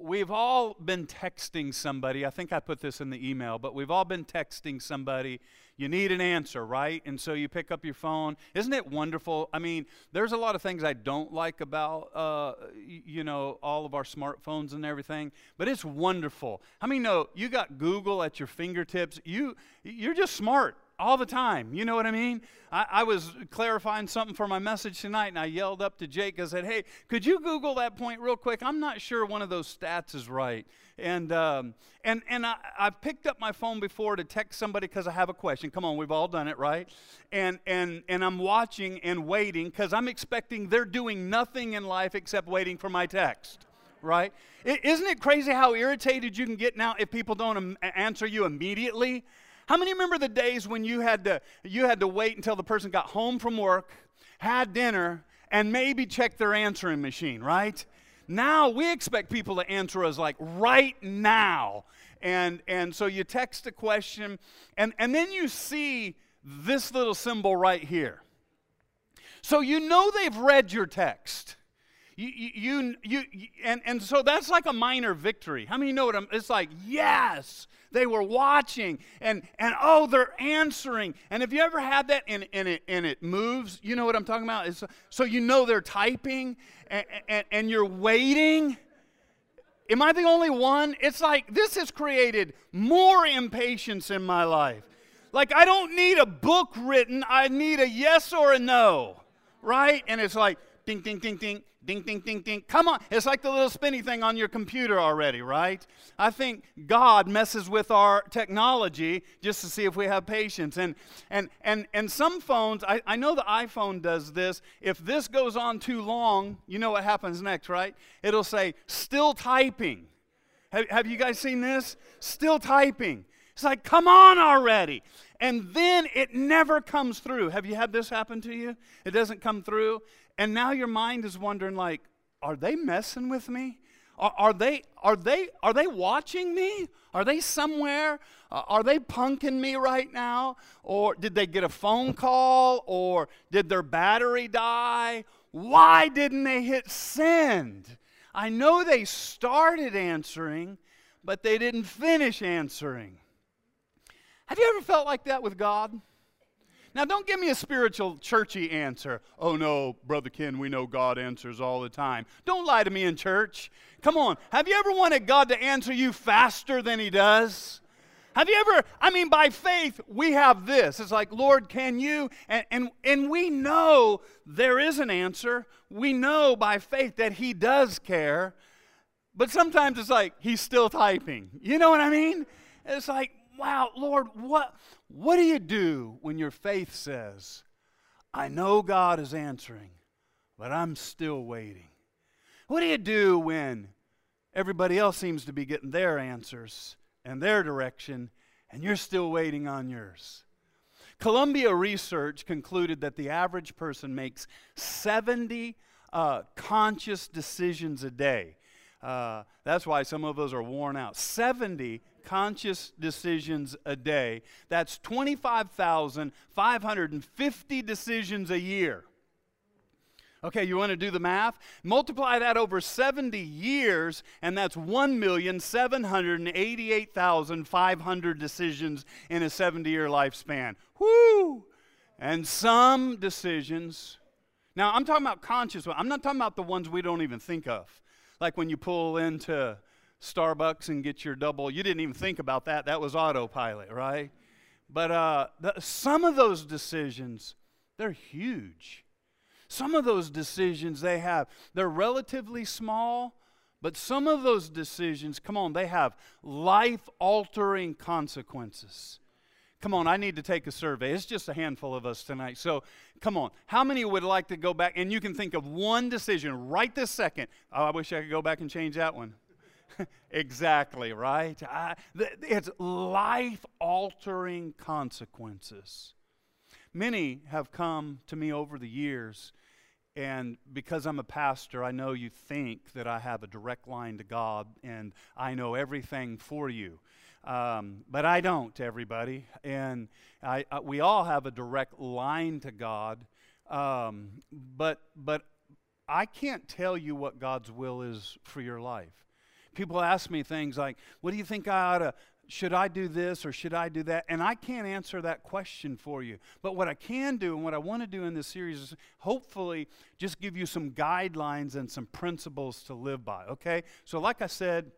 we've all been texting somebody. I think I put this in the email, but we've all been texting somebody. You need an answer, right? And so you pick up your phone. Isn't it wonderful? I mean, there's a lot of things I don't like about, uh, you know, all of our smartphones and everything, but it's wonderful. I mean, no, you got Google at your fingertips? You, you're just smart all the time. You know what I mean? I, I, was clarifying something for my message tonight, and I yelled up to Jake. I said, "Hey, could you Google that point real quick? I'm not sure one of those stats is right." And um, and and I, I've picked up my phone before to text somebody because I have a question. Come on, we've all done it, right? And and and I'm watching and waiting because I'm expecting they're doing nothing in life except waiting for my text right? Isn't it crazy how irritated you can get now if people don't answer you immediately? How many remember the days when you had to you had to wait until the person got home from work, had dinner, and maybe check their answering machine, right? Now we expect people to answer us like right now. And and so you text a question and, and then you see this little symbol right here. So you know they've read your text. You, you, you, you, and, and so that's like a minor victory. How many know what I'm, it's like, yes, they were watching and, and oh, they're answering. And have you ever had that and, and, it, and it moves? You know what I'm talking about? It's, so you know they're typing and, and, and you're waiting. Am I the only one? It's like this has created more impatience in my life. Like, I don't need a book written, I need a yes or a no, right? And it's like, ding, ding, ding, ding. Ding, ding, ding, ding. Come on. It's like the little spinny thing on your computer already, right? I think God messes with our technology just to see if we have patience. And and and and some phones, I, I know the iPhone does this. If this goes on too long, you know what happens next, right? It'll say, still typing. Have, have you guys seen this? Still typing. It's like, come on already. And then it never comes through. Have you had this happen to you? It doesn't come through. And now your mind is wondering, like, are they messing with me? Are, are they, are, they, are they watching me? Are they somewhere? Uh, are they punking me right now? Or did they get a phone call? Or did their battery die? Why didn't they hit send? I know they started answering, but they didn't finish answering. Have you ever felt like that with God? Now, don't give me a spiritual, churchy answer. Oh, no, Brother Ken, we know God answers all the time. Don't lie to me in church. Come on. Have you ever wanted God to answer you faster than He does? Have you ever, I mean, by faith, we have this. It's like, Lord, can you? And, and, and we know there is an answer. We know by faith that He does care. But sometimes it's like, He's still typing. You know what I mean? It's like, wow, Lord, what, what do you do when your faith says, I know God is answering, but I'm still waiting? What do you do when everybody else seems to be getting their answers and their direction, and you're still waiting on yours? Columbia Research concluded that the average person makes 70 uh, conscious decisions a day. Uh, that's why some of us are worn out. 70 conscious decisions a day. That's 25,550 decisions a year. Okay, you want to do the math? Multiply that over 70 years, and that's 1,788,500 decisions in a 70 year lifespan. Whoo! And some decisions, now I'm talking about conscious ones, I'm not talking about the ones we don't even think of. Like when you pull into Starbucks and get your double. You didn't even think about that. That was autopilot, right? But uh, the, some of those decisions, they're huge. Some of those decisions they have, they're relatively small, but some of those decisions, come on, they have life altering consequences. Come on, I need to take a survey. It's just a handful of us tonight. So, come on. How many would like to go back? And you can think of one decision right this second. Oh, I wish I could go back and change that one. exactly, right? I, it's life altering consequences. Many have come to me over the years, and because I'm a pastor, I know you think that I have a direct line to God and I know everything for you. Um, but I don't, everybody. And I, I, we all have a direct line to God. Um, but, but I can't tell you what God's will is for your life People ask me things like, What do you think I ought to should I do this or should I do that? And I can't answer that question for you. But what I can do and what I want to do in this series is hopefully just give you some guidelines and some principles to live by, okay? So, like I said,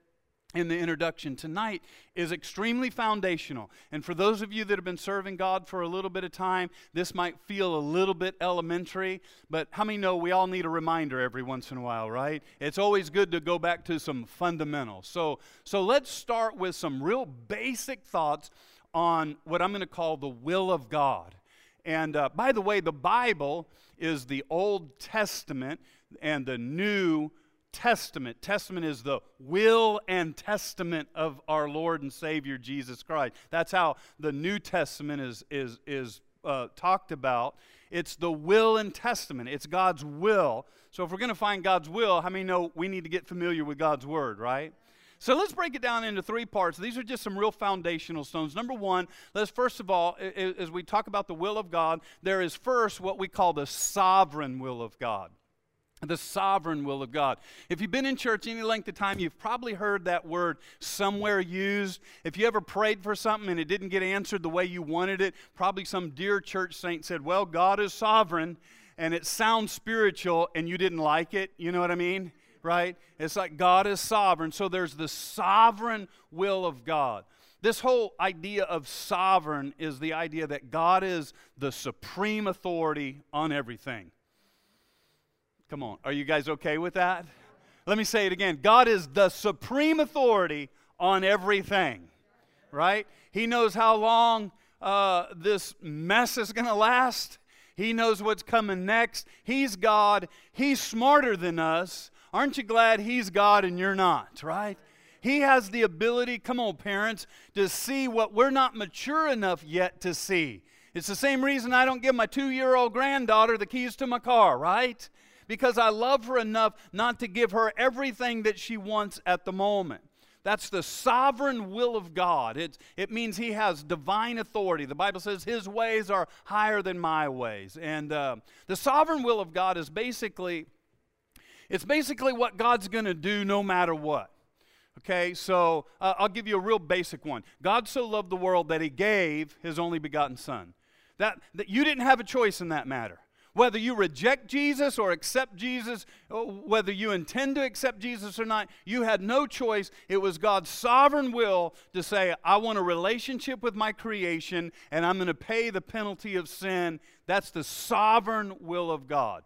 in the introduction tonight is extremely foundational. And for those of you that have been serving God for a little bit of time, this might feel a little bit elementary, but how many know we all need a reminder every once in a while, right? It's always good to go back to some fundamentals. So, so let's start with some real basic thoughts on what I'm going to call the will of God. And uh, by the way, the Bible is the Old Testament and the New Testament. Testament is the will and testament of our Lord and Savior Jesus Christ. That's how the New Testament is, is, is uh, talked about. It's the will and testament, it's God's will. So if we're going to find God's will, how many know we need to get familiar with God's word, right? So let's break it down into three parts. These are just some real foundational stones. Number one, let's first of all, as we talk about the will of God, there is first what we call the sovereign will of God the sovereign will of God. If you've been in church any length of time, you've probably heard that word somewhere used. If you ever prayed for something and it didn't get answered the way you wanted it, probably some dear church saint said, Well, God is sovereign, and it sounds spiritual and you didn't like it. You know what I mean? Right? It's like God is sovereign. So there's the sovereign will of God. This whole idea of sovereign is the idea that God is the supreme authority on everything. Come on. Are you guys okay with that? Let me say it again. God is the supreme authority on everything, right? He knows how long uh, this mess is going to last. He knows what's coming next. He's God. He's smarter than us. Aren't you glad He's God and you're not, right? He has the ability, come on, parents, to see what we're not mature enough yet to see. It's the same reason I don't give my two year old granddaughter the keys to my car, right? Because I love her enough not to give her everything that she wants at the moment. That's the sovereign will of God. It, it means He has divine authority. The Bible says His ways are higher than my ways. And uh, the sovereign will of God is basically, it's basically what God's going to do no matter what. Okay, so uh, I'll give you a real basic one. God so loved the world that He gave His only begotten Son. That, that you didn't have a choice in that matter. Whether you reject Jesus or accept Jesus, uh, whether you intend to accept Jesus or not, you had no choice. It was God's sovereign will to say, I want a relationship with my creation and I'm going to pay the penalty of sin. That's the sovereign will of God.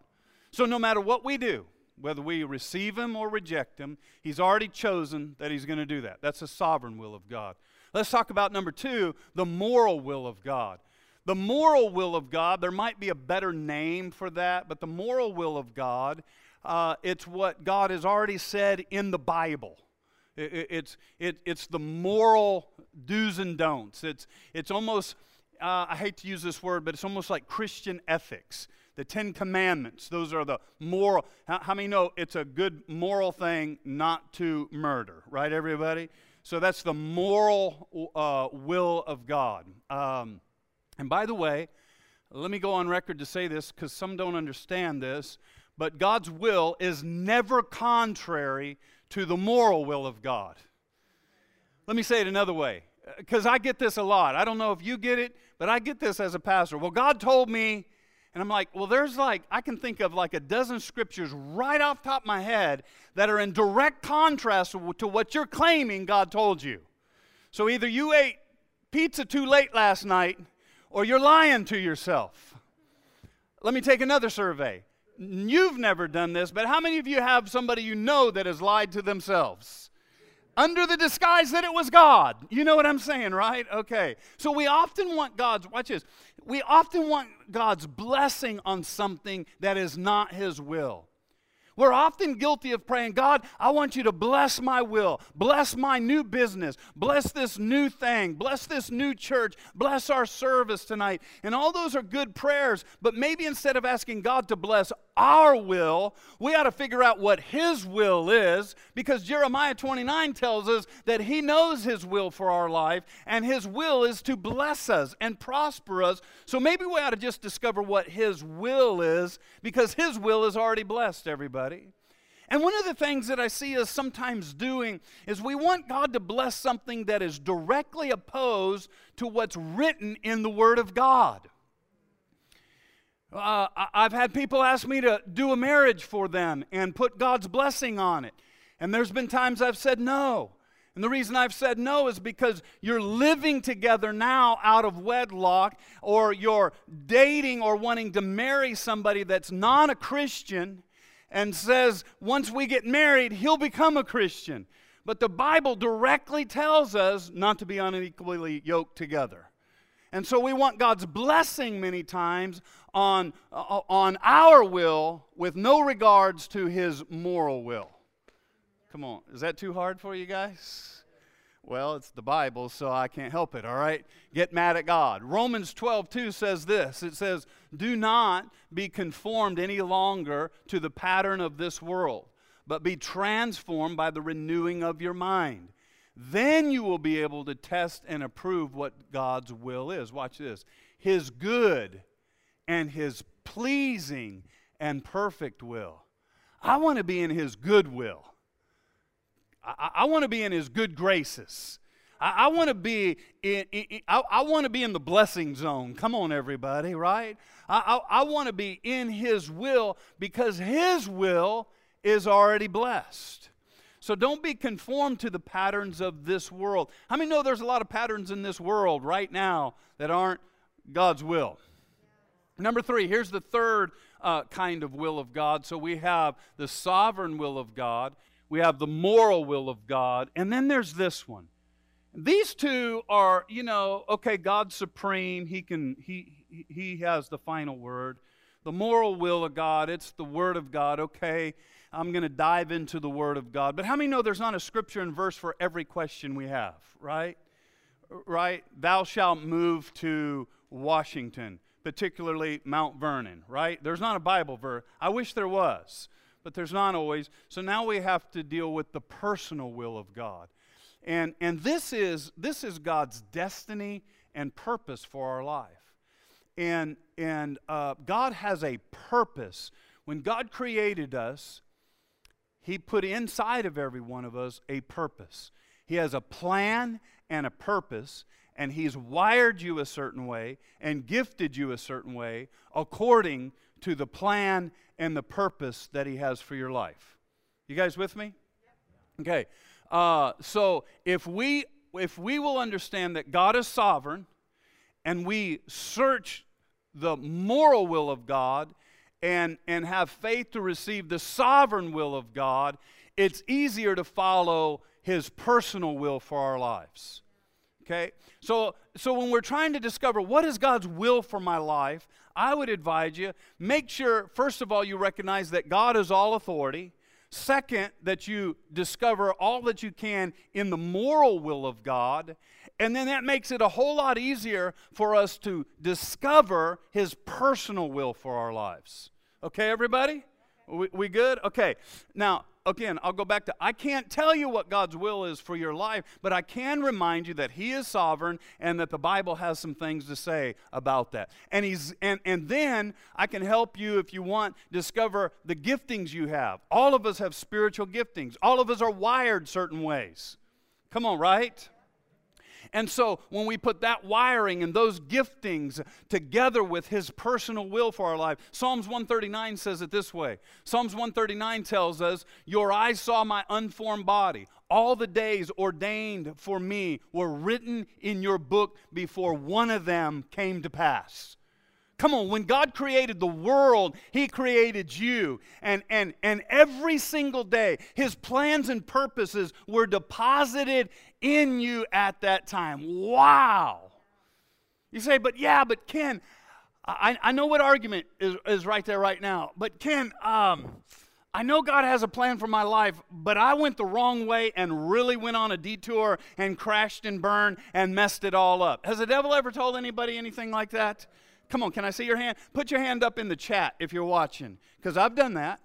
So no matter what we do, whether we receive Him or reject Him, He's already chosen that He's going to do that. That's the sovereign will of God. Let's talk about number two, the moral will of God. The moral will of God, there might be a better name for that, but the moral will of God, uh, it's what God has already said in the Bible. It, it's, it, it's the moral do's and don'ts. It's, it's almost, uh, I hate to use this word, but it's almost like Christian ethics. The Ten Commandments, those are the moral. How, how many know it's a good moral thing not to murder, right, everybody? So that's the moral uh, will of God. Um, and by the way, let me go on record to say this because some don't understand this, but God's will is never contrary to the moral will of God. Let me say it another way because I get this a lot. I don't know if you get it, but I get this as a pastor. Well, God told me, and I'm like, well, there's like, I can think of like a dozen scriptures right off top of my head that are in direct contrast to what you're claiming God told you. So either you ate pizza too late last night or you're lying to yourself. Let me take another survey. You've never done this, but how many of you have somebody you know that has lied to themselves? Under the disguise that it was God. You know what I'm saying, right? Okay. So we often want God's, watch this, we often want God's blessing on something that is not His will. We're often guilty of praying, God, I want you to bless my will, bless my new business, bless this new thing, bless this new church, bless our service tonight. And all those are good prayers, but maybe instead of asking God to bless our will, we ought to figure out what His will is because Jeremiah 29 tells us that He knows His will for our life and His will is to bless us and prosper us. So maybe we ought to just discover what His will is because His will is already blessed everybody. And one of the things that I see us sometimes doing is we want God to bless something that is directly opposed to what's written in the Word of God. Uh, I've had people ask me to do a marriage for them and put God's blessing on it. And there's been times I've said no. And the reason I've said no is because you're living together now out of wedlock, or you're dating or wanting to marry somebody that's not a Christian and says, once we get married, he'll become a Christian. But the Bible directly tells us not to be unequally yoked together. And so we want God's blessing many times on, uh, on our will with no regards to his moral will. Come on, is that too hard for you guys? Well, it's the Bible, so I can't help it, all right? Get mad at God. Romans 12, 2 says this it says, Do not be conformed any longer to the pattern of this world, but be transformed by the renewing of your mind. Then you will be able to test and approve what God's will is. Watch this His good and His pleasing and perfect will. I want to be in His good will. I, I want to be in His good graces. I, I want to be in, in, in I, I want to be in the blessing zone. Come on, everybody, right? I, I, I want to be in His will because His will is already blessed. So don't be conformed to the patterns of this world. How many know there's a lot of patterns in this world right now that aren't God's will? Number three, here's the third uh, kind of will of God. So we have the sovereign will of God, we have the moral will of God, and then there's this one. These two are, you know, okay, God's supreme. He can he he has the final word. The moral will of God, it's the word of God. Okay, I'm going to dive into the word of God. But how many know there's not a scripture and verse for every question we have, right? Right? Thou shalt move to Washington, particularly Mount Vernon, right? There's not a Bible verse. I wish there was but there's not always. So now we have to deal with the personal will of God. And, and this, is, this is God's destiny and purpose for our life. And, and uh, God has a purpose. When God created us, He put inside of every one of us a purpose. He has a plan and a purpose, and He's wired you a certain way and gifted you a certain way according to the plan and the purpose that He has for your life. You guys with me? Okay. Uh, so if we if we will understand that God is sovereign, and we search the moral will of God and, and have faith to receive the sovereign will of God, it's easier to follow His personal will for our lives. Okay? So, so when we're trying to discover what is God's will for my life, I would advise you make sure, first of all, you recognize that God is all authority. Second, that you discover all that you can in the moral will of God. And then that makes it a whole lot easier for us to discover His personal will for our lives. Okay, everybody? We, we good? Okay. Now, again, I'll go back to I can't tell you what God's will is for your life, but I can remind you that He is sovereign and that the Bible has some things to say about that. And He's and, and then I can help you if you want discover the giftings you have. All of us have spiritual giftings. All of us are wired certain ways. Come on, right? And so when we put that wiring and those giftings together with his personal will for our life, Psalms 139 says it this way Psalms 139 tells us, Your eyes saw my unformed body. All the days ordained for me were written in your book before one of them came to pass. Come on, when God created the world, He created you. And, and, and every single day, His plans and purposes were deposited in you at that time. Wow. You say, but yeah, but Ken, I, I know what argument is, is right there right now. But Ken, um, I know God has a plan for my life, but I went the wrong way and really went on a detour and crashed and burned and messed it all up. Has the devil ever told anybody anything like that? Come on, can I see your hand? Put your hand up in the chat if you're watching, because I've done that.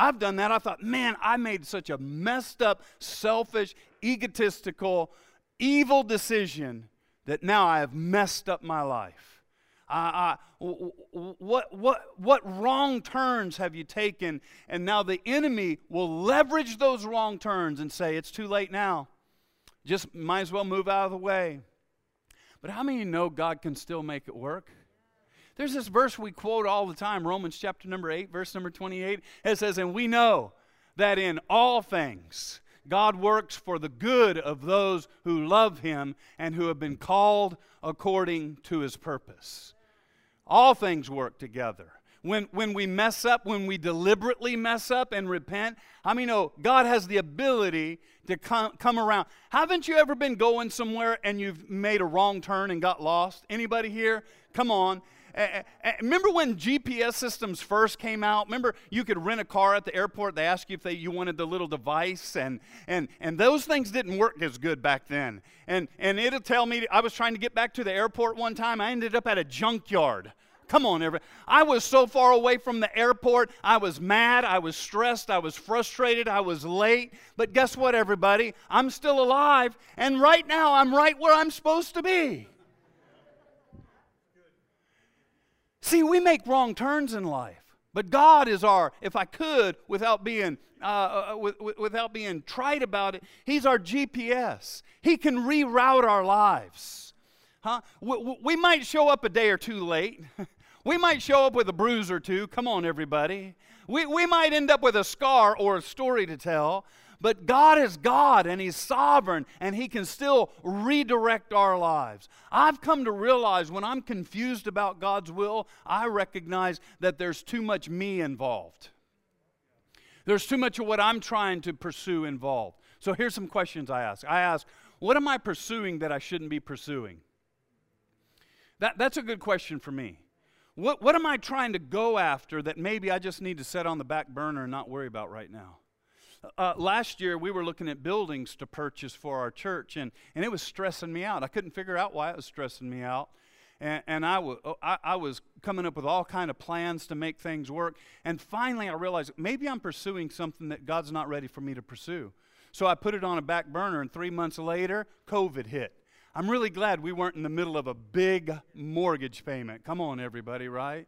I've done that. I thought, man, I made such a messed up, selfish, egotistical, evil decision that now I have messed up my life. What, what, what wrong turns have you taken? And now the enemy will leverage those wrong turns and say, It's too late now. Just might as well move out of the way. But how many know God can still make it work? There's this verse we quote all the time, Romans chapter number 8, verse number 28. It says, And we know that in all things God works for the good of those who love him and who have been called according to his purpose. All things work together. When, when we mess up, when we deliberately mess up and repent, I mean, know God has the ability to come, come around. Haven't you ever been going somewhere and you've made a wrong turn and got lost? Anybody here? Come on. Eh, eh, eh, remember when GPS systems first came out? Remember you could rent a car at the airport. They asked you if they, you wanted the little device, and, and, and those things didn't work as good back then. And, and it'll tell me, I was trying to get back to the airport one time. I ended up at a junkyard. Come on, everybody. I was so far away from the airport. I was mad. I was stressed. I was frustrated. I was late. But guess what, everybody? I'm still alive. And right now, I'm right where I'm supposed to be. See, we make wrong turns in life. But God is our, if I could, without being, uh, uh, with, without being trite about it, He's our GPS. He can reroute our lives. Huh? We, we might show up a day or two late. we might show up with a bruise or two. Come on, everybody. We, we might end up with a scar or a story to tell. But God is God and He's sovereign and He can still redirect our lives. I've come to realize when I'm confused about God's will, I recognize that there's too much me involved. There's too much of what I'm trying to pursue involved. So here's some questions I ask. I ask, what am I pursuing that I shouldn't be pursuing? That, that's a good question for me. What, what am I trying to go after that maybe I just need to set on the back burner and not worry about right now? Uh, last year, we were looking at buildings to purchase for our church, and, and it was stressing me out. I couldn't figure out why it was stressing me out. And, and I, w- oh, I, I was coming up with all kind of plans to make things work. And finally, I realized maybe I'm pursuing something that God's not ready for me to pursue. So I put it on a back burner, and three months later, COVID hit. I'm really glad we weren't in the middle of a big mortgage payment. Come on, everybody, right?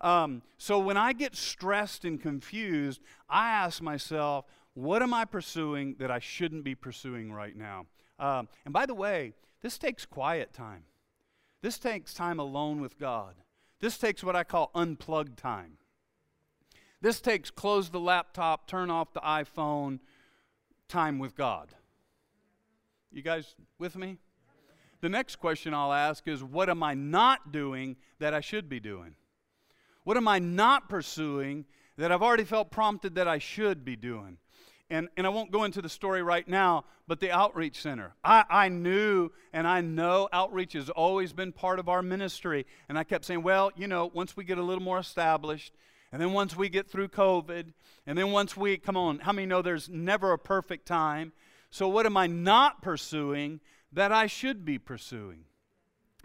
Um, so when I get stressed and confused, I ask myself, what am I pursuing that I shouldn't be pursuing right now? Um, and by the way, this takes quiet time. This takes time alone with God. This takes what I call unplugged time. This takes close the laptop, turn off the iPhone, time with God. You guys with me? The next question I'll ask is what am I not doing that I should be doing? What am I not pursuing that I've already felt prompted that I should be doing? And, and I won't go into the story right now, but the outreach center. I, I knew and I know outreach has always been part of our ministry. And I kept saying, well, you know, once we get a little more established, and then once we get through COVID, and then once we, come on, how many know there's never a perfect time? So, what am I not pursuing that I should be pursuing?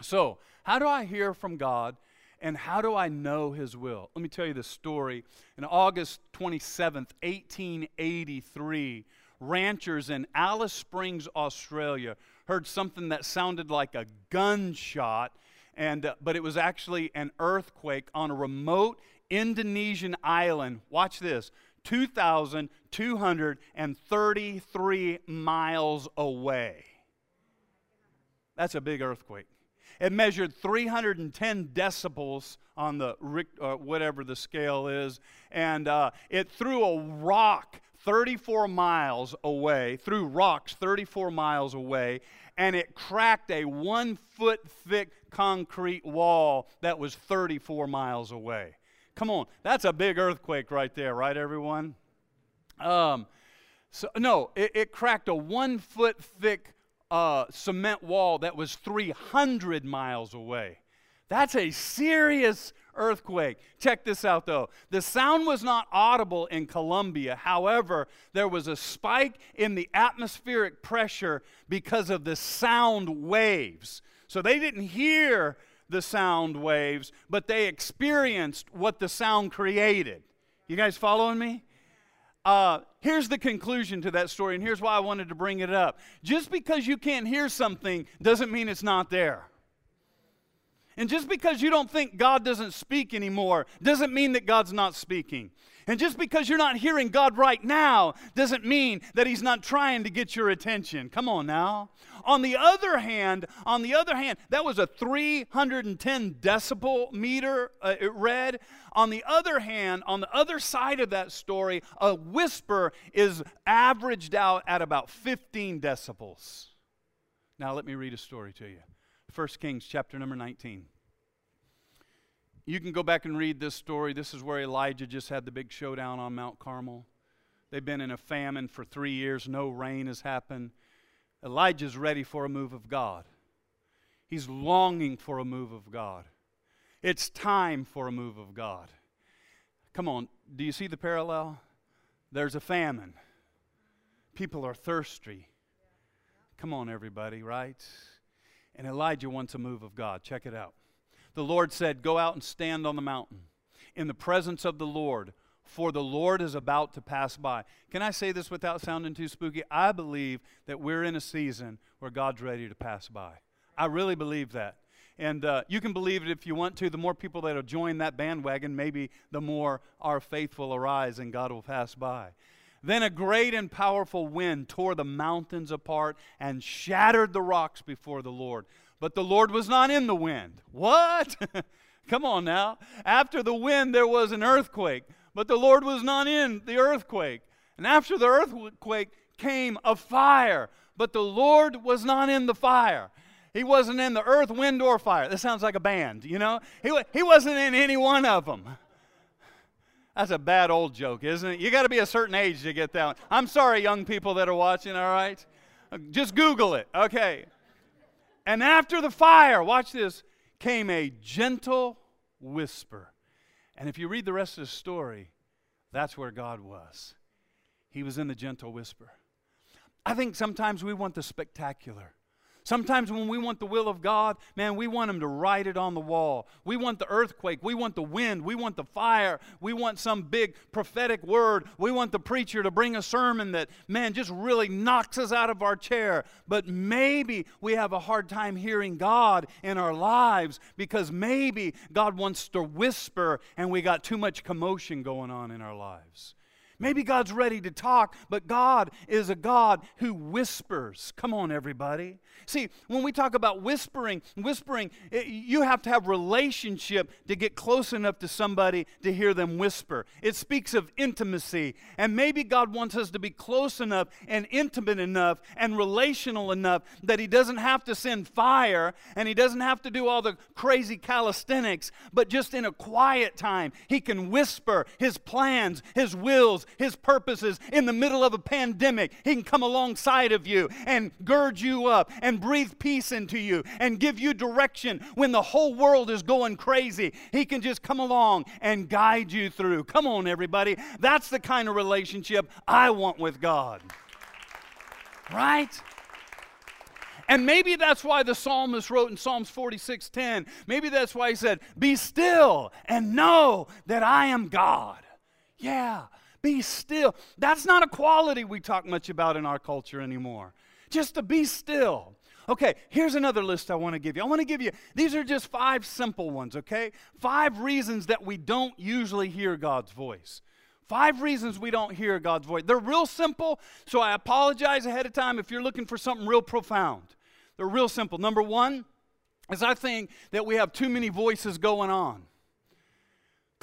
So, how do I hear from God and how do I know His will? Let me tell you the story. In August 27th, 1883, ranchers in Alice Springs, Australia, heard something that sounded like a gunshot, and, uh, but it was actually an earthquake on a remote Indonesian island. Watch this 2,233 miles away. That's a big earthquake. It measured 310 decibels on the uh, whatever the scale is, and uh, it threw a rock 34 miles away, threw rocks 34 miles away, and it cracked a one foot thick concrete wall that was 34 miles away. Come on, that's a big earthquake right there, right, everyone? Um, so no, it, it cracked a one foot thick uh, cement wall that was 300 miles away. That's a serious earthquake. Check this out though. The sound was not audible in Colombia. However, there was a spike in the atmospheric pressure because of the sound waves. So they didn't hear the sound waves, but they experienced what the sound created. You guys following me? Uh, here's the conclusion to that story, and here's why I wanted to bring it up. Just because you can't hear something doesn't mean it's not there. And just because you don't think God doesn't speak anymore doesn't mean that God's not speaking. And just because you're not hearing God right now doesn't mean that He's not trying to get your attention. Come on now. On the other hand, on the other hand, that was a 310 decibel meter uh, it read. On the other hand, on the other side of that story, a whisper is averaged out at about 15 decibels. Now let me read a story to you. 1 Kings chapter number 19. You can go back and read this story. This is where Elijah just had the big showdown on Mount Carmel. They've been in a famine for three years, no rain has happened. Elijah's ready for a move of God. He's longing for a move of God. It's time for a move of God. Come on, do you see the parallel? There's a famine. People are thirsty. Come on, everybody, right? And Elijah wants a move of God. Check it out the Lord said, Go out and stand on the mountain in the presence of the Lord, for the Lord is about to pass by. Can I say this without sounding too spooky? I believe that we're in a season where God's ready to pass by. I really believe that. And uh, you can believe it if you want to. The more people that will join that bandwagon, maybe the more our faith will arise and God will pass by. Then a great and powerful wind tore the mountains apart and shattered the rocks before the Lord. But the Lord was not in the wind. What? Come on now. After the wind, there was an earthquake, but the Lord was not in the earthquake. And after the earthquake came a fire, but the Lord was not in the fire. He wasn't in the earth, wind, or fire. This sounds like a band, you know? He, he wasn't in any one of them. That's a bad old joke, isn't it? You got to be a certain age to get that one. I'm sorry, young people that are watching, all right? Uh, just Google it, okay? And after the fire, watch this, came a gentle whisper. And if you read the rest of the story, that's where God was. He was in the gentle whisper. I think sometimes we want the spectacular. Sometimes when we want the will of God, man, we want Him to write it on the wall. We want the earthquake. We want the wind. We want the fire. We want some big prophetic word. We want the preacher to bring a sermon that, man, just really knocks us out of our chair. But maybe we have a hard time hearing God in our lives because maybe God wants to whisper and we got too much commotion going on in our lives. Maybe God's ready to talk, but God is a God who whispers. Come on, everybody. See, when we talk about whispering, whispering, it, you have to have relationship to get close enough to somebody to hear them whisper. It speaks of intimacy. And maybe God wants us to be close enough and intimate enough and relational enough that He doesn't have to send fire and He doesn't have to do all the crazy calisthenics, but just in a quiet time, He can whisper His plans, His wills, His purposes in the middle of a pandemic. He can come alongside of you and gird you up and breathe peace into you and give you direction when the whole world is going crazy. He can just come along and guide you through. Come on, everybody. That's the kind of relationship I want with God. Right? And maybe that's why the psalmist wrote in Psalms 46:10. Maybe that's why he said, "Be still and know that I am God." Yeah, be still. That's not a quality we talk much about in our culture anymore. Just to be still. Okay, here's another list I want to give you. I want to give you, these are just five simple ones, okay? Five reasons that we don't usually hear God's voice. Five reasons we don't hear God's voice. They're real simple, so I apologize ahead of time if you're looking for something real profound. They're real simple. Number one is I think that we have too many voices going on.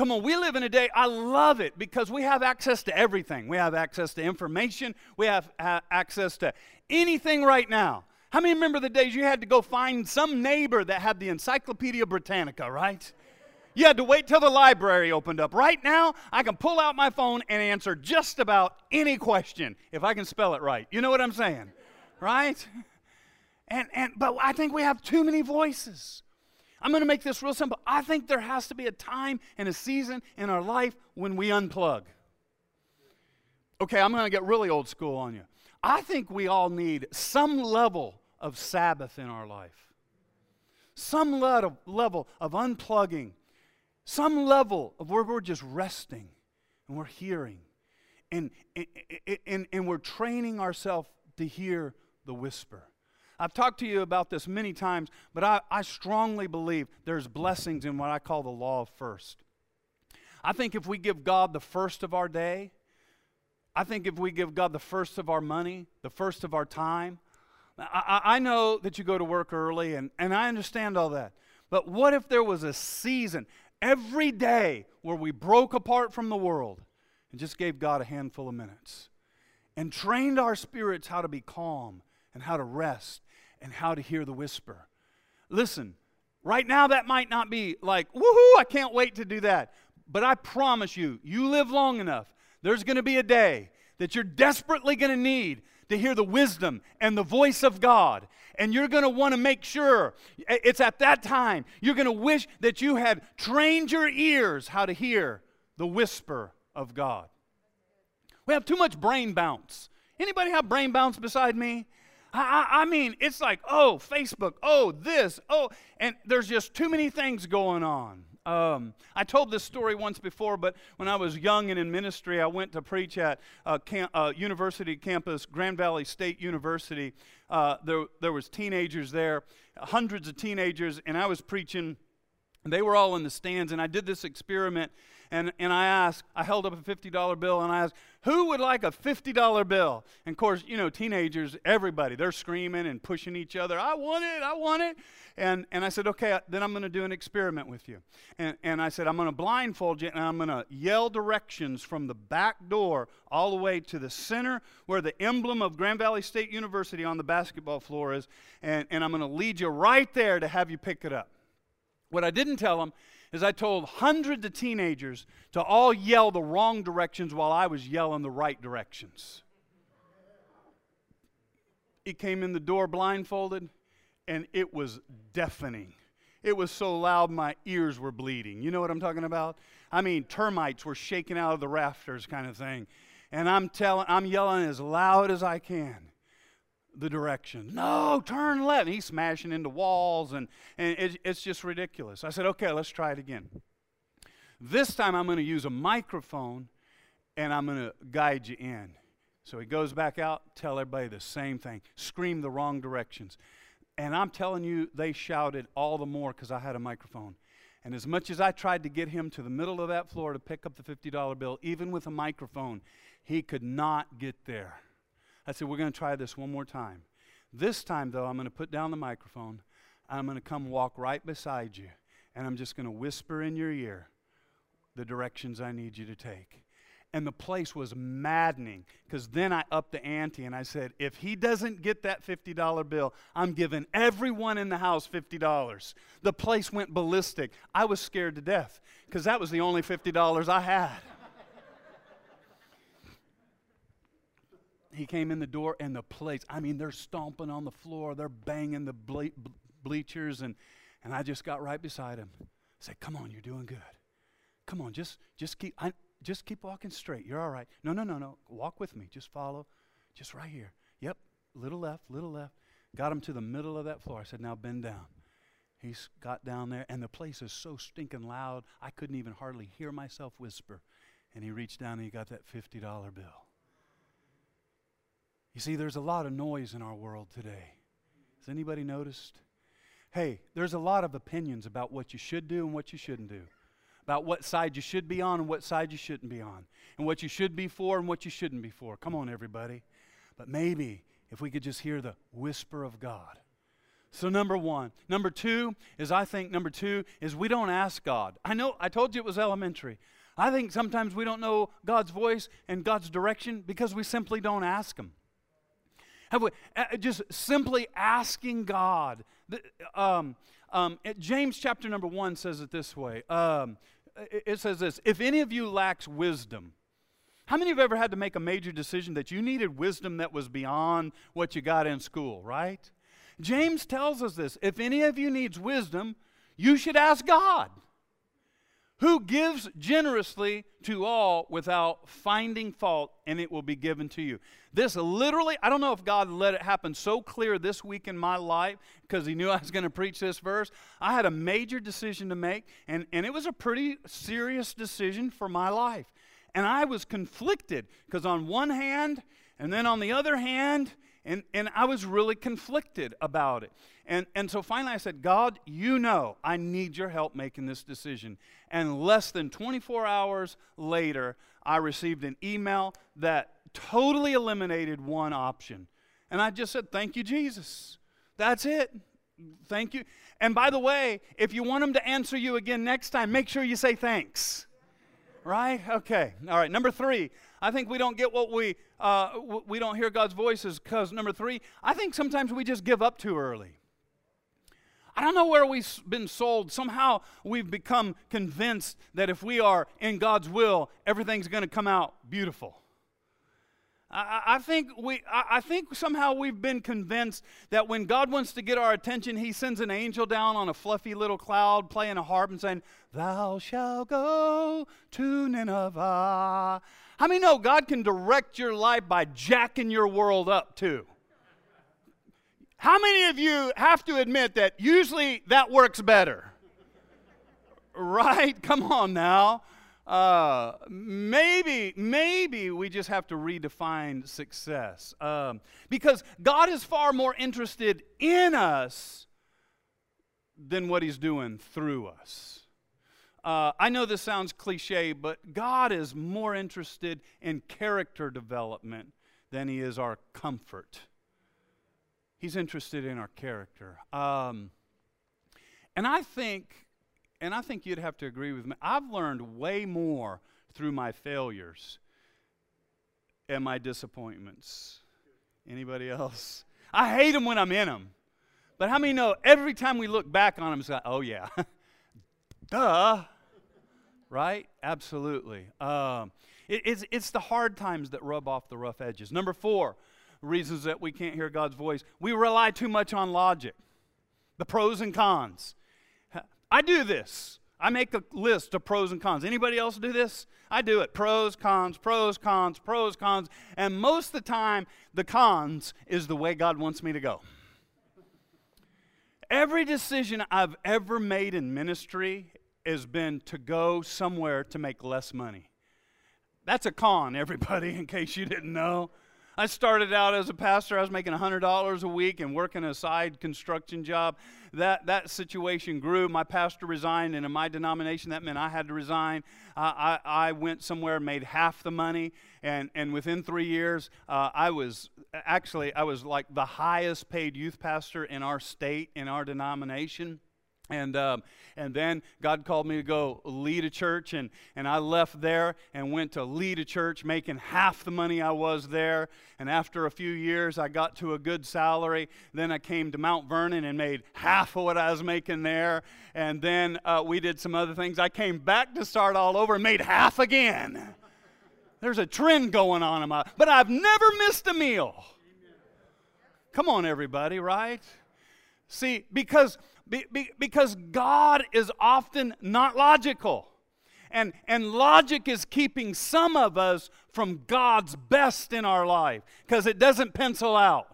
Come on, we live in a day, I love it because we have access to everything. We have access to information, we have access to anything right now. How many remember the days you had to go find some neighbor that had the Encyclopedia Britannica, right? You had to wait till the library opened up. Right now, I can pull out my phone and answer just about any question if I can spell it right. You know what I'm saying? Right? And, and but I think we have too many voices. I'm going to make this real simple. I think there has to be a time and a season in our life when we unplug. Okay, I'm going to get really old school on you. I think we all need some level of Sabbath in our life, some level of unplugging, some level of where we're just resting and we're hearing and, and, and, and we're training ourselves to hear the whisper. I've talked to you about this many times, but I, I strongly believe there's blessings in what I call the law of first. I think if we give God the first of our day, I think if we give God the first of our money, the first of our time, I, I know that you go to work early, and, and I understand all that. But what if there was a season every day where we broke apart from the world and just gave God a handful of minutes and trained our spirits how to be calm and how to rest and how to hear the whisper? Listen, right now that might not be like, woohoo, I can't wait to do that. But I promise you, you live long enough, there's going to be a day that you're desperately going to need to hear the wisdom and the voice of God. And you're going to want to make sure it's at that time you're going to wish that you had trained your ears how to hear the whisper of God. We have too much brain bounce. Anybody have brain bounce beside me? I, I, mean, it's like, oh, Facebook, oh, this, oh, and there's just too many things going on. Um, I told this story once before, but when I was young and in ministry, I went to preach at a camp, uh, university campus, Grand Valley State University. Uh, there, there was teenagers there, hundreds of teenagers, and I was preaching. They were all in the stands, and I did this experiment and, and I asked, I held up a $50 bill and I asked, who would like a $50 bill? And of course, you know, teenagers, everybody, they're screaming and pushing each other, I want it, I want it. And, and I said, okay, then I'm going to do an experiment with you. And, and I said, I'm going to blindfold you and I'm going to yell directions from the back door all the way to the center where the emblem of Grand Valley State University on the basketball floor is. And, and I'm going to lead you right there to have you pick it up. What I didn't tell them is I told hundreds of teenagers to all yell the wrong directions while I was yelling the right directions. He came in the door blindfolded, and it was deafening. It was so loud my ears were bleeding. You know what I'm talking about? I mean, termites were shaking out of the rafters, kind of thing. And I'm telling, I'm yelling as loud as I can the direction. No, turn left. And he's smashing into walls, and, and it, it's just ridiculous. I said, okay, let's try it again. This time I'm going to use a microphone and I'm going to guide you in. So he goes back out, tell everybody the same thing, scream the wrong directions. And I'm telling you, they shouted all the more because I had a microphone. And as much as I tried to get him to the middle of that floor to pick up the $50 bill, even with a microphone, he could not get there. I said, We're going to try this one more time. This time, though, I'm going to put down the microphone. I'm going to come walk right beside you, and I'm just going to whisper in your ear the directions I need you to take. And the place was maddening because then I upped the ante and I said, if he doesn't get that $50 bill, I'm giving everyone in the house $50. The place went ballistic. I was scared to death because that was the only $50 I had. He came in the door and the place, I mean, they're stomping on the floor, they're banging the ble- bleachers, and, and I just got right beside him. I said, Come on, you're doing good. Come on, just, just, keep, I, just keep walking straight. You're all right. No, no, no, no. Walk with me. Just follow. Just right here. Yep, little left, little left. Got him to the middle of that floor. I said, Now bend down. He's got down there, and the place is so stinking loud, I couldn't even hardly hear myself whisper. And he reached down and he got that $50 bill. You see, there's a lot of noise in our world today. Has anybody noticed? Hey, there's a lot of opinions about what you should do and what you shouldn't do, about what side you should be on and what side you shouldn't be on, and what you should be for and what you shouldn't be for. Come on, everybody. But maybe if we could just hear the whisper of God. So, number one. Number two is I think number two is we don't ask God. I know, I told you it was elementary. I think sometimes we don't know God's voice and God's direction because we simply don't ask Him. Have we, uh, just simply asking God. Um, um, James chapter number one says it this way. Um, it, it says this: If any of you lacks wisdom, how many of you have ever had to make a major decision that you needed wisdom that was beyond what you got in school? Right? James tells us this: If any of you needs wisdom, you should ask God who gives generously to all without finding fault, and it will be given to you. This literally, I don't know if God let it happen so clear this week in my life because He knew I was going to preach this verse. I had a major decision to make, and, and it was a pretty serious decision for my life. And I was conflicted because, on one hand, and then on the other hand, And, and I was really conflicted about it. And, and so finally I said, God, you know I need your help making this decision. And less than 24 hours later, I received an email that totally eliminated one option. And I just said, Thank you, Jesus. That's it. Thank you. And by the way, if you want them to answer you again next time, make sure you say thanks. Right? Okay. All right. Number three, I think we don't get what we uh, we don't hear God's voices because number three, I think sometimes we just give up too early. I don't know where we've been sold. Somehow we've become convinced that if we are in God's will, everything's going to come out beautiful. I, I, think we, I, I think somehow we've been convinced that when God wants to get our attention, He sends an angel down on a fluffy little cloud playing a harp and saying, Thou shalt go to Nineveh. How many know God can direct your life by jacking your world up too? How many of you have to admit that usually that works better? Right? Come on now. Uh, maybe, maybe we just have to redefine success. Um, because God is far more interested in us than what He's doing through us. Uh, I know this sounds cliche, but God is more interested in character development than He is our comfort. He's interested in our character. Um, and I think and I think you'd have to agree with me, I've learned way more through my failures and my disappointments. Anybody else? I hate them when I'm in them. But how many know every time we look back on them, it's like, oh, yeah. Duh. Right? Absolutely. Um, it, it's, it's the hard times that rub off the rough edges. Number four, reasons that we can't hear God's voice. We rely too much on logic, the pros and cons. I do this. I make a list of pros and cons. Anybody else do this? I do it. Pros, cons, pros, cons, pros, cons. And most of the time, the cons is the way God wants me to go. Every decision I've ever made in ministry has been to go somewhere to make less money. That's a con, everybody, in case you didn't know. I started out as a pastor. I was making $100 a week and working a side construction job. That, that situation grew. My pastor resigned, and in my denomination, that meant I had to resign. I, I went somewhere made half the money, and, and within three years, uh, I was actually, I was like the highest paid youth pastor in our state, in our denomination. And, um, and then God called me to go lead a church, and, and I left there and went to lead a church, making half the money I was there. And after a few years, I got to a good salary. Then I came to Mount Vernon and made half of what I was making there. And then uh, we did some other things. I came back to start all over and made half again. There's a trend going on in my, but I've never missed a meal. Come on, everybody, right? See, because be, be, because God is often not logical. And, and logic is keeping some of us from God's best in our life because it doesn't pencil out.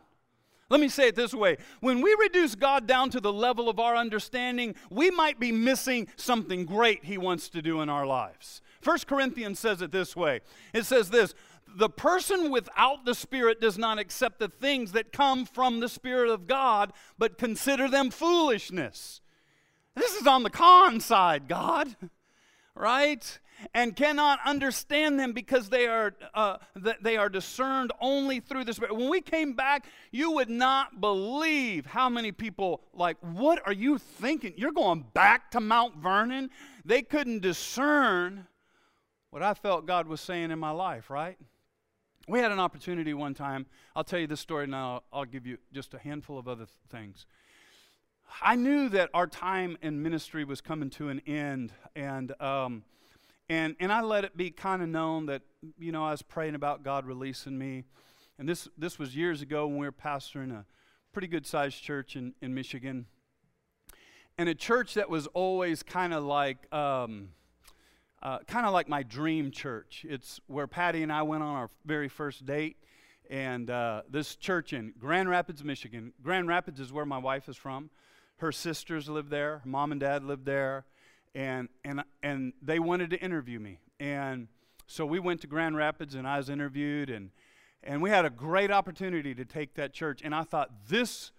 Let me say it this way when we reduce God down to the level of our understanding, we might be missing something great He wants to do in our lives. First Corinthians says it this way it says this the person without the Spirit does not accept the things that come from the Spirit of God, but consider them foolishness. This is on the con side, God, right? And cannot understand them because they are uh, they are discerned only through the Spirit. When we came back, you would not believe how many people like, "What are you thinking? You're going back to Mount Vernon?" They couldn't discern what I felt God was saying in my life, right? We had an opportunity one time. I'll tell you this story now. I'll give you just a handful of other th- things. I knew that our time in ministry was coming to an end, and um, and and I let it be kind of known that you know I was praying about God releasing me, and this this was years ago when we were pastoring a pretty good sized church in in Michigan, and a church that was always kind of like. Um, uh, kind of like my dream church. It's where Patty and I went on our very first date. And uh, this church in Grand Rapids, Michigan. Grand Rapids is where my wife is from. Her sisters live there. Her mom and dad lived there. And, and, and they wanted to interview me. And so we went to Grand Rapids and I was interviewed. And, And we had a great opportunity to take that church. And I thought, this,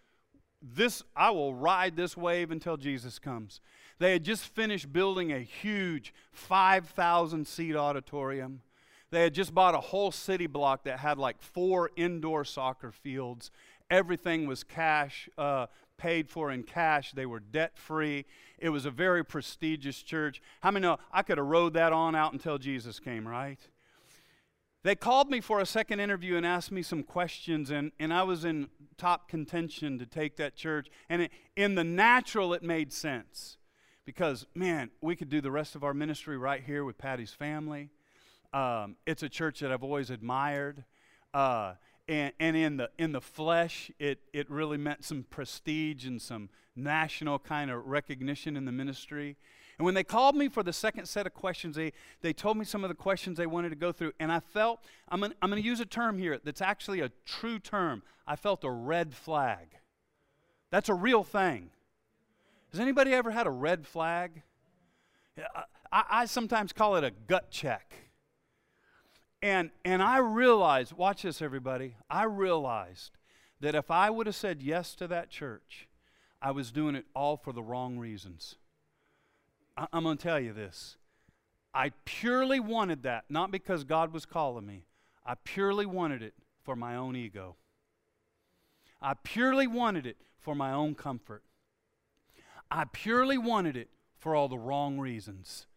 this, I will ride this wave until Jesus comes. They had just finished building a huge 5,000 seat auditorium. They had just bought a whole city block that had like four indoor soccer fields. Everything was cash, uh, paid for in cash. They were debt free. It was a very prestigious church. How many know I could have rode that on out until Jesus came, right? They called me for a second interview and asked me some questions, and, and I was in top contention to take that church. And it, in the natural, it made sense because, man, we could do the rest of our ministry right here with Patty's family. Um, it's a church that I've always admired. Uh, and, and in the in the flesh, it it really meant some prestige and some national kind of recognition in the ministry. And when they called me for the second set of questions, they, they told me some of the questions they wanted to go through. And I felt, I'm going I'm to use a term here that's actually a true term. I felt a red flag. That's a real thing. Has anybody ever had a red flag? I, I sometimes call it a gut check. And, and I realized, watch this, everybody. I realized that if I would have said yes to that church, I was doing it all for the wrong reasons. I, I'm going to tell you this. I purely wanted that, not because God was calling me. I purely wanted it for my own ego. I purely wanted it for my own comfort. I purely wanted it for all the wrong reasons.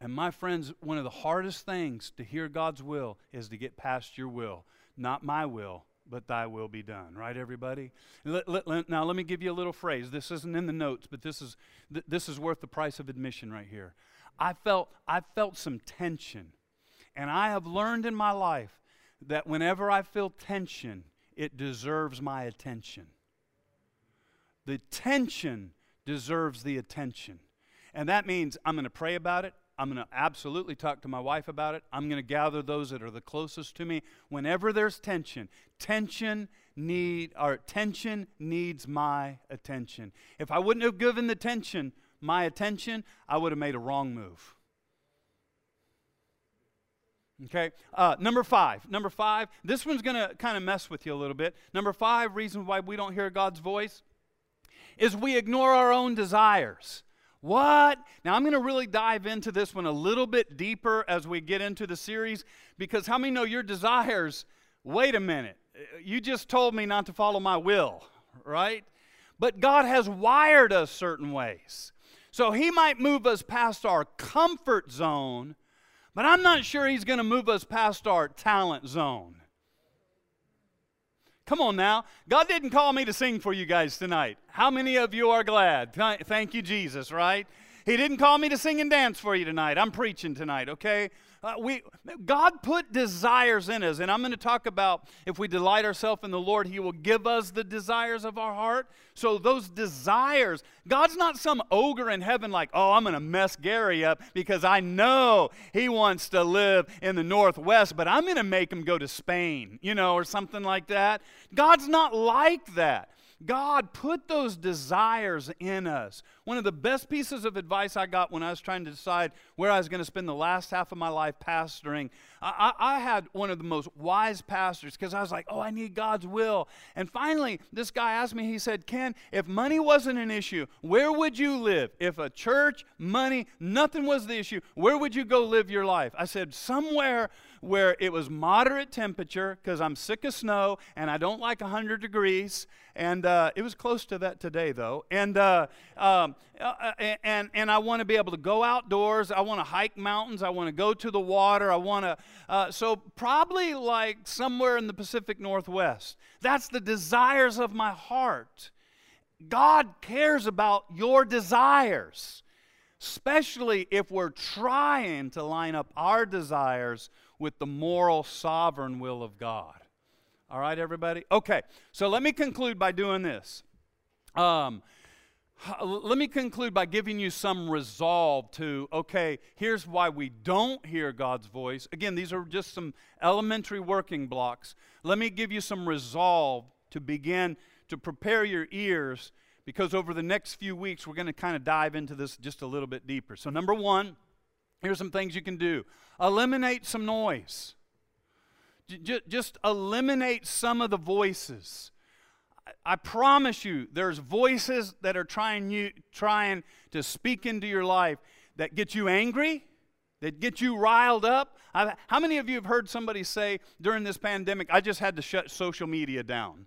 And my friends, one of the hardest things to hear God's will is to get past your will. Not my will, but thy will be done. Right, everybody? Let, let, let, now, let me give you a little phrase. This isn't in the notes, but this is, th- this is worth the price of admission right here. I felt, I felt some tension. And I have learned in my life that whenever I feel tension, it deserves my attention. The tension deserves the attention. And that means I'm going to pray about it. I'm going to absolutely talk to my wife about it. I'm going to gather those that are the closest to me. Whenever there's tension, tension need or tension needs my attention. If I wouldn't have given the tension my attention, I would have made a wrong move. Okay, uh, number five. Number five. This one's going to kind of mess with you a little bit. Number five reason why we don't hear God's voice is we ignore our own desires. What? Now, I'm going to really dive into this one a little bit deeper as we get into the series because how many know your desires? Wait a minute. You just told me not to follow my will, right? But God has wired us certain ways. So He might move us past our comfort zone, but I'm not sure He's going to move us past our talent zone. Come on now. God didn't call me to sing for you guys tonight. How many of you are glad? Thank you, Jesus, right? He didn't call me to sing and dance for you tonight. I'm preaching tonight, okay? Uh, we, God put desires in us, and I'm going to talk about if we delight ourselves in the Lord, He will give us the desires of our heart. So, those desires, God's not some ogre in heaven like, oh, I'm going to mess Gary up because I know he wants to live in the Northwest, but I'm going to make him go to Spain, you know, or something like that. God's not like that. God put those desires in us. One of the best pieces of advice I got when I was trying to decide where I was going to spend the last half of my life pastoring, I, I, I had one of the most wise pastors because I was like, oh, I need God's will. And finally, this guy asked me, he said, Ken, if money wasn't an issue, where would you live? If a church, money, nothing was the issue, where would you go live your life? I said, somewhere where it was moderate temperature because I'm sick of snow and I don't like 100 degrees. And uh, it was close to that today, though. And, uh, um, uh, and, and I want to be able to go outdoors. I want to hike mountains. I want to go to the water. I want to, uh, so probably like somewhere in the Pacific Northwest. That's the desires of my heart. God cares about your desires, especially if we're trying to line up our desires with the moral, sovereign will of God. All right, everybody? Okay, so let me conclude by doing this. Um, let me conclude by giving you some resolve to okay, here's why we don't hear God's voice. Again, these are just some elementary working blocks. Let me give you some resolve to begin to prepare your ears because over the next few weeks, we're going to kind of dive into this just a little bit deeper. So, number one, Here's some things you can do eliminate some noise. J- just eliminate some of the voices. I promise you, there's voices that are trying you trying to speak into your life that get you angry, that get you riled up. I've, how many of you have heard somebody say during this pandemic, "I just had to shut social media down"?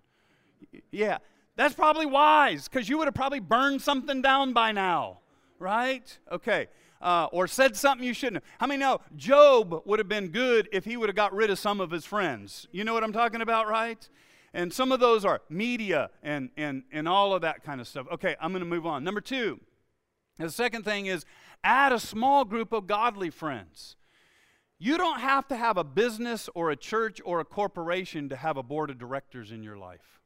Yeah, that's probably wise because you would have probably burned something down by now, right? Okay. Uh, or said something you shouldn't have. How many know Job would have been good if he would have got rid of some of his friends? You know what I'm talking about, right? And some of those are media and, and, and all of that kind of stuff. Okay, I'm going to move on. Number two, the second thing is add a small group of godly friends. You don't have to have a business or a church or a corporation to have a board of directors in your life.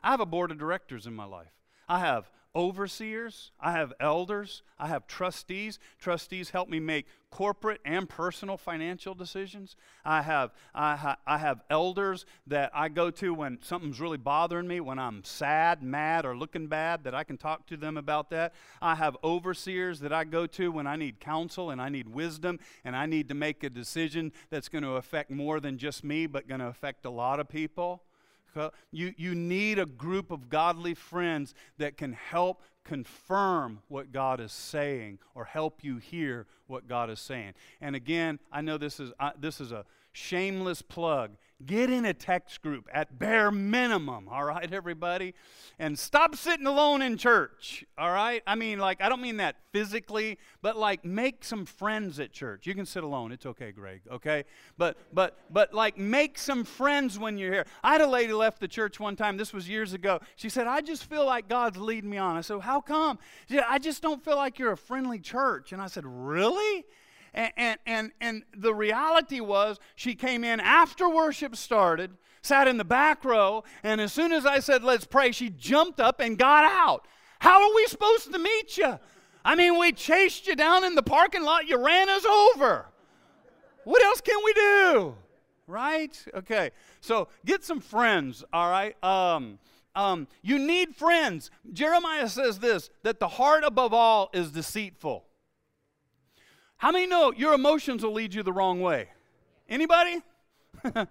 I have a board of directors in my life. I have overseers, I have elders, I have trustees. Trustees help me make corporate and personal financial decisions. I have, I, ha- I have elders that I go to when something's really bothering me, when I'm sad, mad, or looking bad, that I can talk to them about that. I have overseers that I go to when I need counsel and I need wisdom and I need to make a decision that's going to affect more than just me, but going to affect a lot of people. You, you need a group of godly friends that can help confirm what God is saying or help you hear what God is saying. And again, I know this is, uh, this is a shameless plug. Get in a text group at bare minimum, all right, everybody? And stop sitting alone in church, all right? I mean, like, I don't mean that physically, but like, make some friends at church. You can sit alone, it's okay, Greg, okay? But, but, but like, make some friends when you're here. I had a lady left the church one time, this was years ago. She said, I just feel like God's leading me on. I said, How come? She said, I just don't feel like you're a friendly church. And I said, Really? And, and, and, and the reality was, she came in after worship started, sat in the back row, and as soon as I said, let's pray, she jumped up and got out. How are we supposed to meet you? I mean, we chased you down in the parking lot, you ran us over. What else can we do? Right? Okay. So get some friends, all right? Um, um, you need friends. Jeremiah says this that the heart above all is deceitful. How many know your emotions will lead you the wrong way? Anybody? well,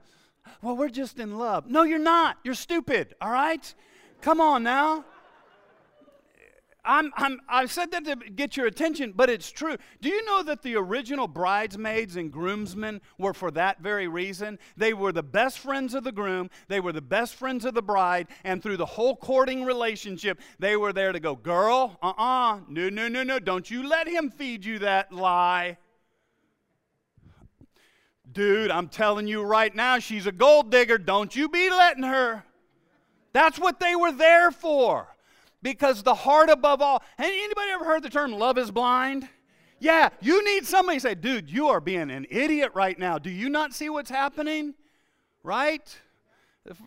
we're just in love. No, you're not. You're stupid, all right? Come on now. I'm, I'm, I said that to get your attention, but it's true. Do you know that the original bridesmaids and groomsmen were for that very reason? They were the best friends of the groom, they were the best friends of the bride, and through the whole courting relationship, they were there to go, Girl, uh uh-uh, uh, no, no, no, no, don't you let him feed you that lie. Dude, I'm telling you right now, she's a gold digger. Don't you be letting her. That's what they were there for because the heart above all. Anybody ever heard the term love is blind? Yeah, you need somebody to say, dude, you are being an idiot right now. Do you not see what's happening? Right?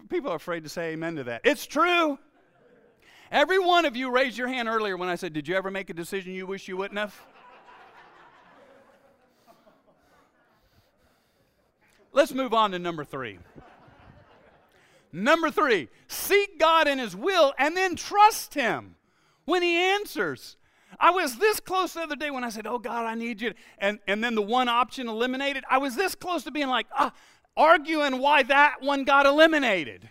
People are afraid to say amen to that. It's true. Every one of you raised your hand earlier when I said, Did you ever make a decision you wish you wouldn't have? Let's move on to number three. Number three, seek God in His will and then trust Him when He answers. I was this close the other day when I said, Oh God, I need you. And, and then the one option eliminated. I was this close to being like, ah, arguing why that one got eliminated.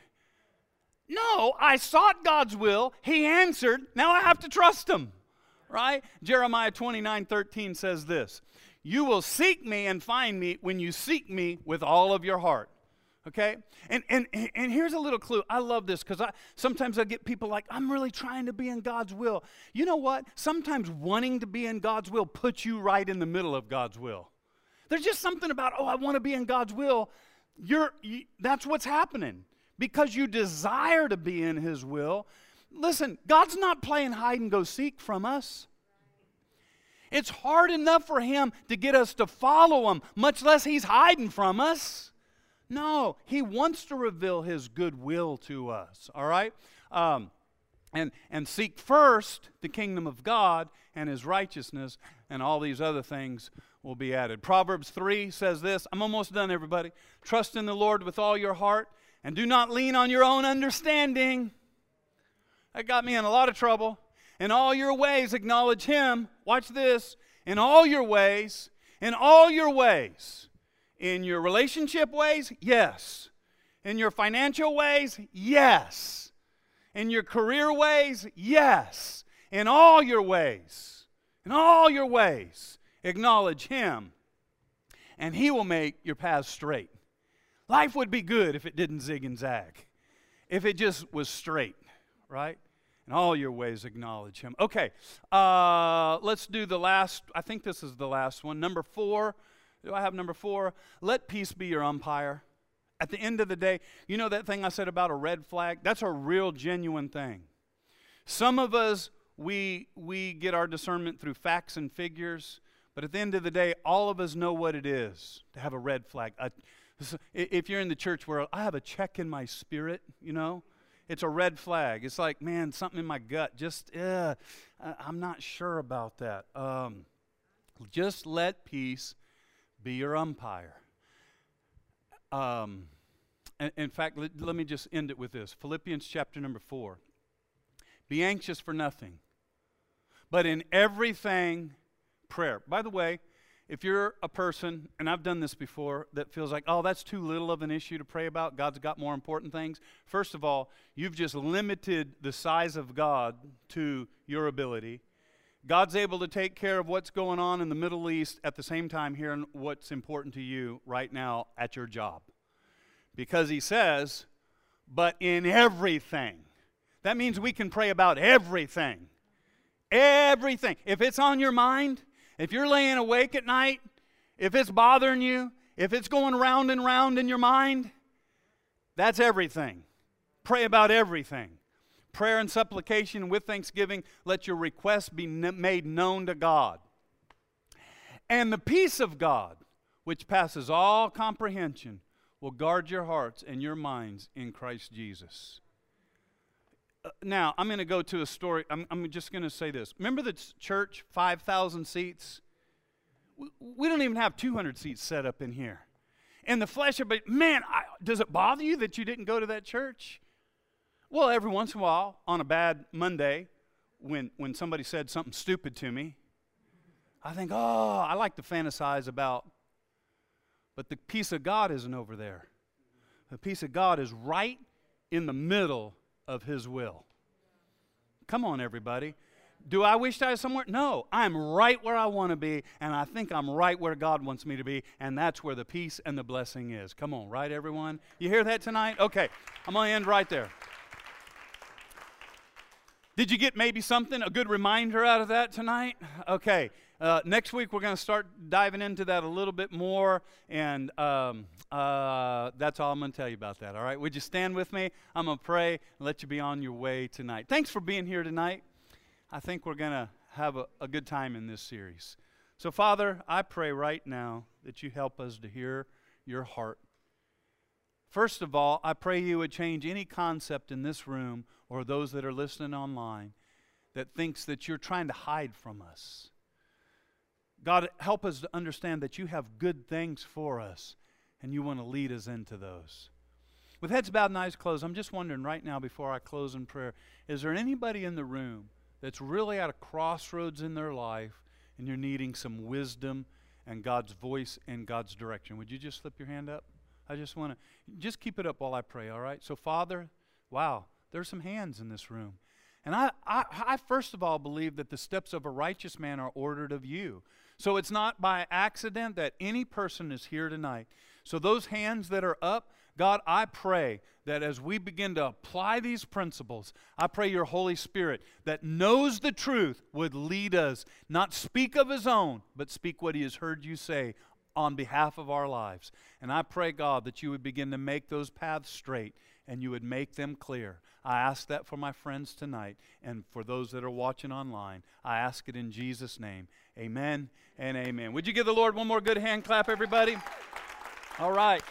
No, I sought God's will. He answered. Now I have to trust Him. Right? Jeremiah 29 13 says this You will seek me and find me when you seek me with all of your heart. Okay? And, and, and here's a little clue. I love this because I, sometimes I get people like, I'm really trying to be in God's will. You know what? Sometimes wanting to be in God's will puts you right in the middle of God's will. There's just something about, oh, I want to be in God's will. You're, you, that's what's happening. Because you desire to be in His will. Listen, God's not playing hide and go seek from us. It's hard enough for Him to get us to follow Him, much less He's hiding from us. No, he wants to reveal his goodwill to us, all right? Um, and, and seek first the kingdom of God and his righteousness, and all these other things will be added. Proverbs 3 says this I'm almost done, everybody. Trust in the Lord with all your heart, and do not lean on your own understanding. That got me in a lot of trouble. In all your ways, acknowledge him. Watch this. In all your ways, in all your ways In your relationship ways, yes. In your financial ways, yes. In your career ways, yes. In all your ways, in all your ways, acknowledge Him, and He will make your path straight. Life would be good if it didn't zig and zag, if it just was straight, right? In all your ways, acknowledge Him. Okay, uh, let's do the last. I think this is the last one. Number four. Do I have number four? Let peace be your umpire. At the end of the day, you know that thing I said about a red flag? That's a real, genuine thing. Some of us, we, we get our discernment through facts and figures, but at the end of the day, all of us know what it is to have a red flag. A, if you're in the church world, I have a check in my spirit, you know? It's a red flag. It's like, man, something in my gut. Just, uh, I'm not sure about that. Um, just let peace be your umpire. Um, in fact, let, let me just end it with this Philippians chapter number four. Be anxious for nothing, but in everything, prayer. By the way, if you're a person, and I've done this before, that feels like, oh, that's too little of an issue to pray about, God's got more important things. First of all, you've just limited the size of God to your ability. God's able to take care of what's going on in the Middle East at the same time hearing what's important to you right now at your job. Because He says, but in everything. That means we can pray about everything. Everything. If it's on your mind, if you're laying awake at night, if it's bothering you, if it's going round and round in your mind, that's everything. Pray about everything. Prayer and supplication with thanksgiving, let your requests be made known to God. And the peace of God, which passes all comprehension, will guard your hearts and your minds in Christ Jesus. Uh, now, I'm going to go to a story. I'm, I'm just going to say this. Remember the church, 5,000 seats? We, we, don't even have 200 seats set up in here. And the flesh, but man, I, does it bother you that you didn't go to that church? Well, every once in a while, on a bad Monday, when, when somebody said something stupid to me, I think, oh, I like to fantasize about. But the peace of God isn't over there. The peace of God is right in the middle of His will. Come on, everybody. Do I wish I was somewhere? No. I'm right where I want to be, and I think I'm right where God wants me to be, and that's where the peace and the blessing is. Come on, right, everyone? You hear that tonight? Okay, I'm going to end right there. Did you get maybe something, a good reminder out of that tonight? Okay. Uh, next week, we're going to start diving into that a little bit more, and um, uh, that's all I'm going to tell you about that, all right? Would you stand with me? I'm going to pray and let you be on your way tonight. Thanks for being here tonight. I think we're going to have a, a good time in this series. So, Father, I pray right now that you help us to hear your heart. First of all, I pray you would change any concept in this room or those that are listening online that thinks that you're trying to hide from us. God, help us to understand that you have good things for us and you want to lead us into those. With heads bowed and eyes closed, I'm just wondering right now before I close in prayer is there anybody in the room that's really at a crossroads in their life and you're needing some wisdom and God's voice and God's direction? Would you just slip your hand up? I just want to just keep it up while I pray, all right? So, Father, wow, there's some hands in this room. And I, I, I, first of all believe that the steps of a righteous man are ordered of you. So it's not by accident that any person is here tonight. So those hands that are up, God, I pray that as we begin to apply these principles, I pray your Holy Spirit that knows the truth would lead us, not speak of his own, but speak what he has heard you say on behalf of our lives. And I pray, God, that you would begin to make those paths straight and you would make them clear. I ask that for my friends tonight and for those that are watching online. I ask it in Jesus' name. Amen and amen. Would you give the Lord one more good hand clap, everybody? All right.